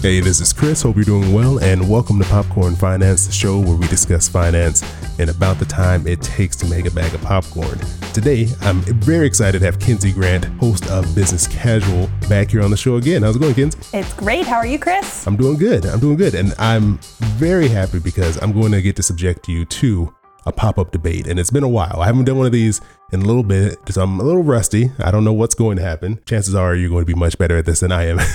Hey, this is Chris. Hope you're doing well, and welcome to Popcorn Finance, the show where we discuss finance and about the time it takes to make a bag of popcorn. Today, I'm very excited to have Kinsey Grant, host of Business Casual, back here on the show again. How's it going, Kinsey? It's great. How are you, Chris? I'm doing good. I'm doing good, and I'm very happy because I'm going to get to subject you to a pop up debate. And it's been a while. I haven't done one of these in a little bit, so I'm a little rusty. I don't know what's going to happen. Chances are you're going to be much better at this than I am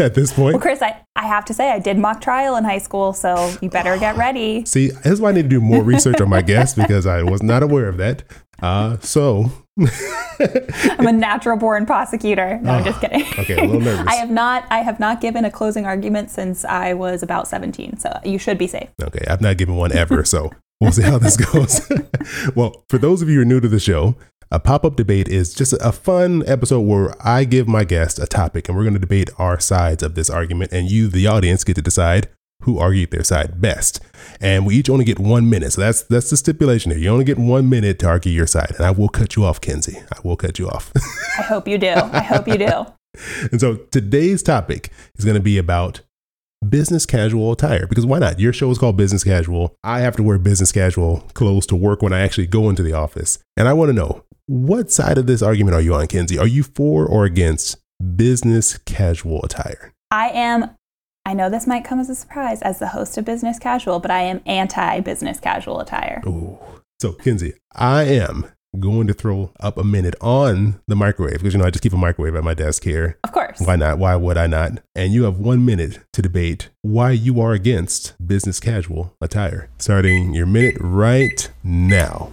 at this point. Well, Chris, I, I have to say, I did mock trial in high school, so you better get ready. See, this is why I need to do more research on my guests because I was not aware of that. Uh, so. I'm a natural born prosecutor. No, I'm just kidding. Okay, a little nervous. I have not I have not given a closing argument since I was about 17, so you should be safe. Okay, I've not given one ever, so We'll see how this goes. well, for those of you who are new to the show, a pop up debate is just a fun episode where I give my guest a topic and we're going to debate our sides of this argument, and you, the audience, get to decide who argued their side best. And we each only get one minute. So that's that's the stipulation here. You only get one minute to argue your side. And I will cut you off, Kinsey. I will cut you off. I hope you do. I hope you do. and so today's topic is going to be about business casual attire because why not? Your show is called Business Casual. I have to wear business casual clothes to work when I actually go into the office. And I want to know what side of this argument are you on, Kinsey? Are you for or against business casual attire? I am. I know this might come as a surprise as the host of Business Casual, but I am anti business casual attire. Ooh. So, Kinsey, I am going to throw up a minute on the microwave because you know I just keep a microwave at my desk here. Of course. Why not? Why would I not? And you have one minute to debate why you are against business casual attire. Starting your minute right now.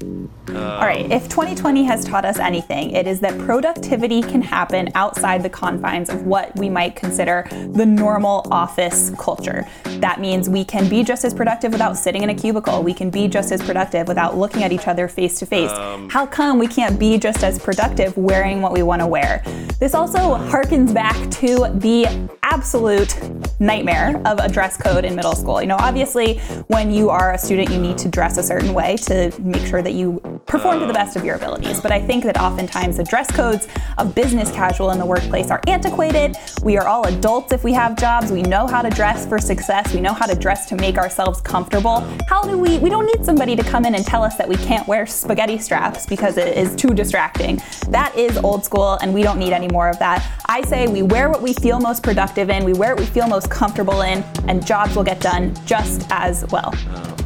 All right. If 2020 has taught us anything, it is that productivity can happen outside the confines of what we might consider the normal office culture. That means we can be just as productive without sitting in a cubicle. We can be just as productive without looking at each other face to face. How come we can't be just as productive wearing what we want to wear? This also harkens back to the absolute nightmare of a dress code in middle school. You know, obviously, when you are a student, you need to dress a certain way to make sure that you perform to the best of your abilities. But I think that oftentimes the dress codes of business casual in the workplace are antiquated. We are all adults if we have jobs. We know how to dress for success. We know how to dress to make ourselves comfortable. How do we? We don't need somebody to come in and tell us that we can't wear spaghetti straps because it is too distracting. That is old school, and we don't need any more of that. I say we wear what we feel most productive in, we wear what we feel most comfortable in, and jobs will get done just as well. Oh.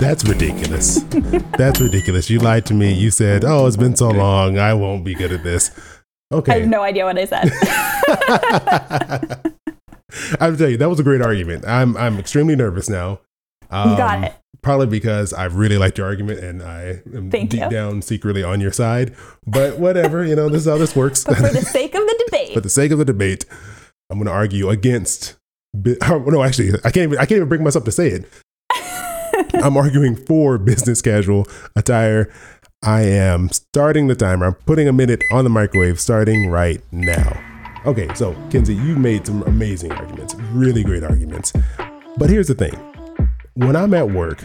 That's ridiculous. That's ridiculous. You lied to me. You said, "Oh, it's been so long. I won't be good at this." Okay. I have no idea what I said. I have to tell you, that was a great argument. I'm I'm extremely nervous now. Um, got it. Probably because I really liked your argument and I am Thank deep you. down secretly on your side. But whatever, you know, this is how this works. But for the sake of the debate. for the sake of the debate, I'm going to argue against. No, actually, I can't even. I can't even bring myself to say it. I'm arguing for business casual attire. I am starting the timer. I'm putting a minute on the microwave, starting right now. Okay, so Kinsey, you made some amazing arguments, really great arguments. But here's the thing when I'm at work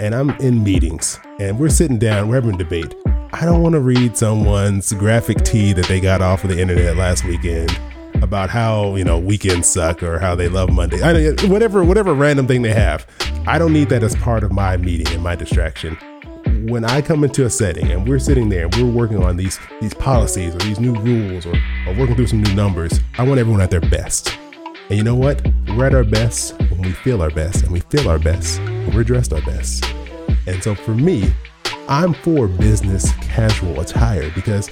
and I'm in meetings and we're sitting down, we're having a debate, I don't want to read someone's graphic tee that they got off of the internet last weekend about how you know weekends suck or how they love Monday. I, whatever whatever random thing they have. I don't need that as part of my meeting and my distraction. When I come into a setting and we're sitting there and we're working on these these policies or these new rules or, or working through some new numbers, I want everyone at their best. And you know what? We're at our best when we feel our best, and we feel our best when we're dressed our best. And so for me, I'm for business casual attire because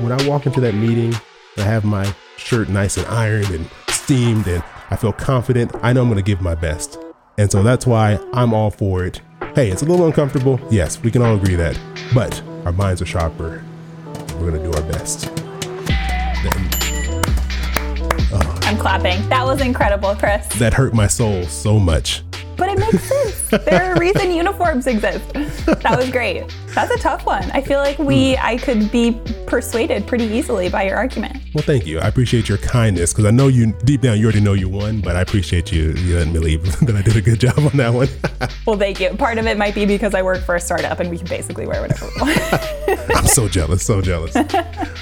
when I walk into that meeting, I have my shirt nice and ironed and steamed, and I feel confident. I know I'm going to give my best. And so that's why I'm all for it. Hey, it's a little uncomfortable. Yes, we can all agree that. But our minds are sharper. We're going to do our best. oh, I'm clapping. That was incredible, Chris. That hurt my soul so much. But it makes sense. there are reason uniforms exist. That was great. That's a tough one. I feel like we, hmm. I could be persuaded pretty easily by your argument. Well, thank you. I appreciate your kindness because I know you deep down you already know you won, but I appreciate you, you letting me believe that I did a good job on that one. well, thank you. Part of it might be because I work for a startup and we can basically wear whatever we want. I'm so jealous, so jealous.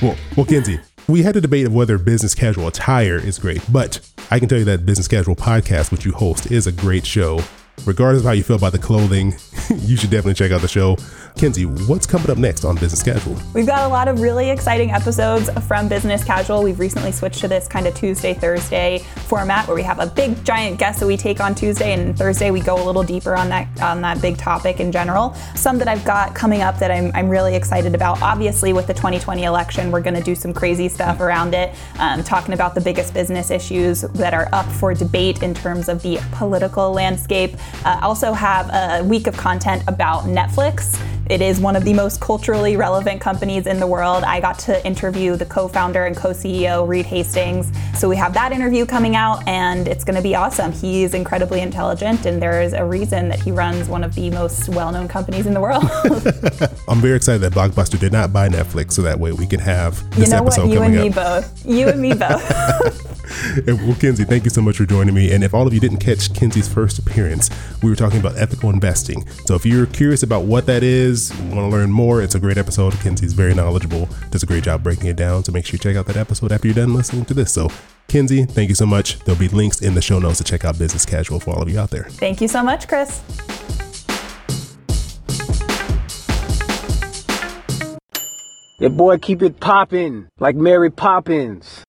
well, well, Kinsey, we had a debate of whether business casual attire is great, but I can tell you that Business Casual podcast, which you host, is a great show regardless of how you feel about the clothing, you should definitely check out the show. Kinsey, what's coming up next on Business Casual? We've got a lot of really exciting episodes from Business Casual. We've recently switched to this kind of Tuesday, Thursday format where we have a big giant guest that we take on Tuesday and Thursday we go a little deeper on that on that big topic in general. Some that I've got coming up that I'm, I'm really excited about. Obviously with the 2020 election, we're going to do some crazy stuff around it, um, talking about the biggest business issues that are up for debate in terms of the political landscape. Uh, also have a week of content about Netflix. It is one of the most culturally relevant companies in the world. I got to interview the co founder and co CEO, Reed Hastings. So we have that interview coming out, and it's going to be awesome. He's incredibly intelligent, and there is a reason that he runs one of the most well known companies in the world. I'm very excited that Blockbuster did not buy Netflix, so that way we can have this you know episode what? You coming and me up. both. You and me both. Well, Kinsey, thank you so much for joining me. And if all of you didn't catch Kinsey's first appearance, we were talking about ethical investing. So if you're curious about what that is, want to learn more, it's a great episode. Kinsey's very knowledgeable, does a great job breaking it down. So make sure you check out that episode after you're done listening to this. So, Kinsey, thank you so much. There'll be links in the show notes to check out Business Casual for all of you out there. Thank you so much, Chris. Your boy keep it poppin' like Mary Poppins.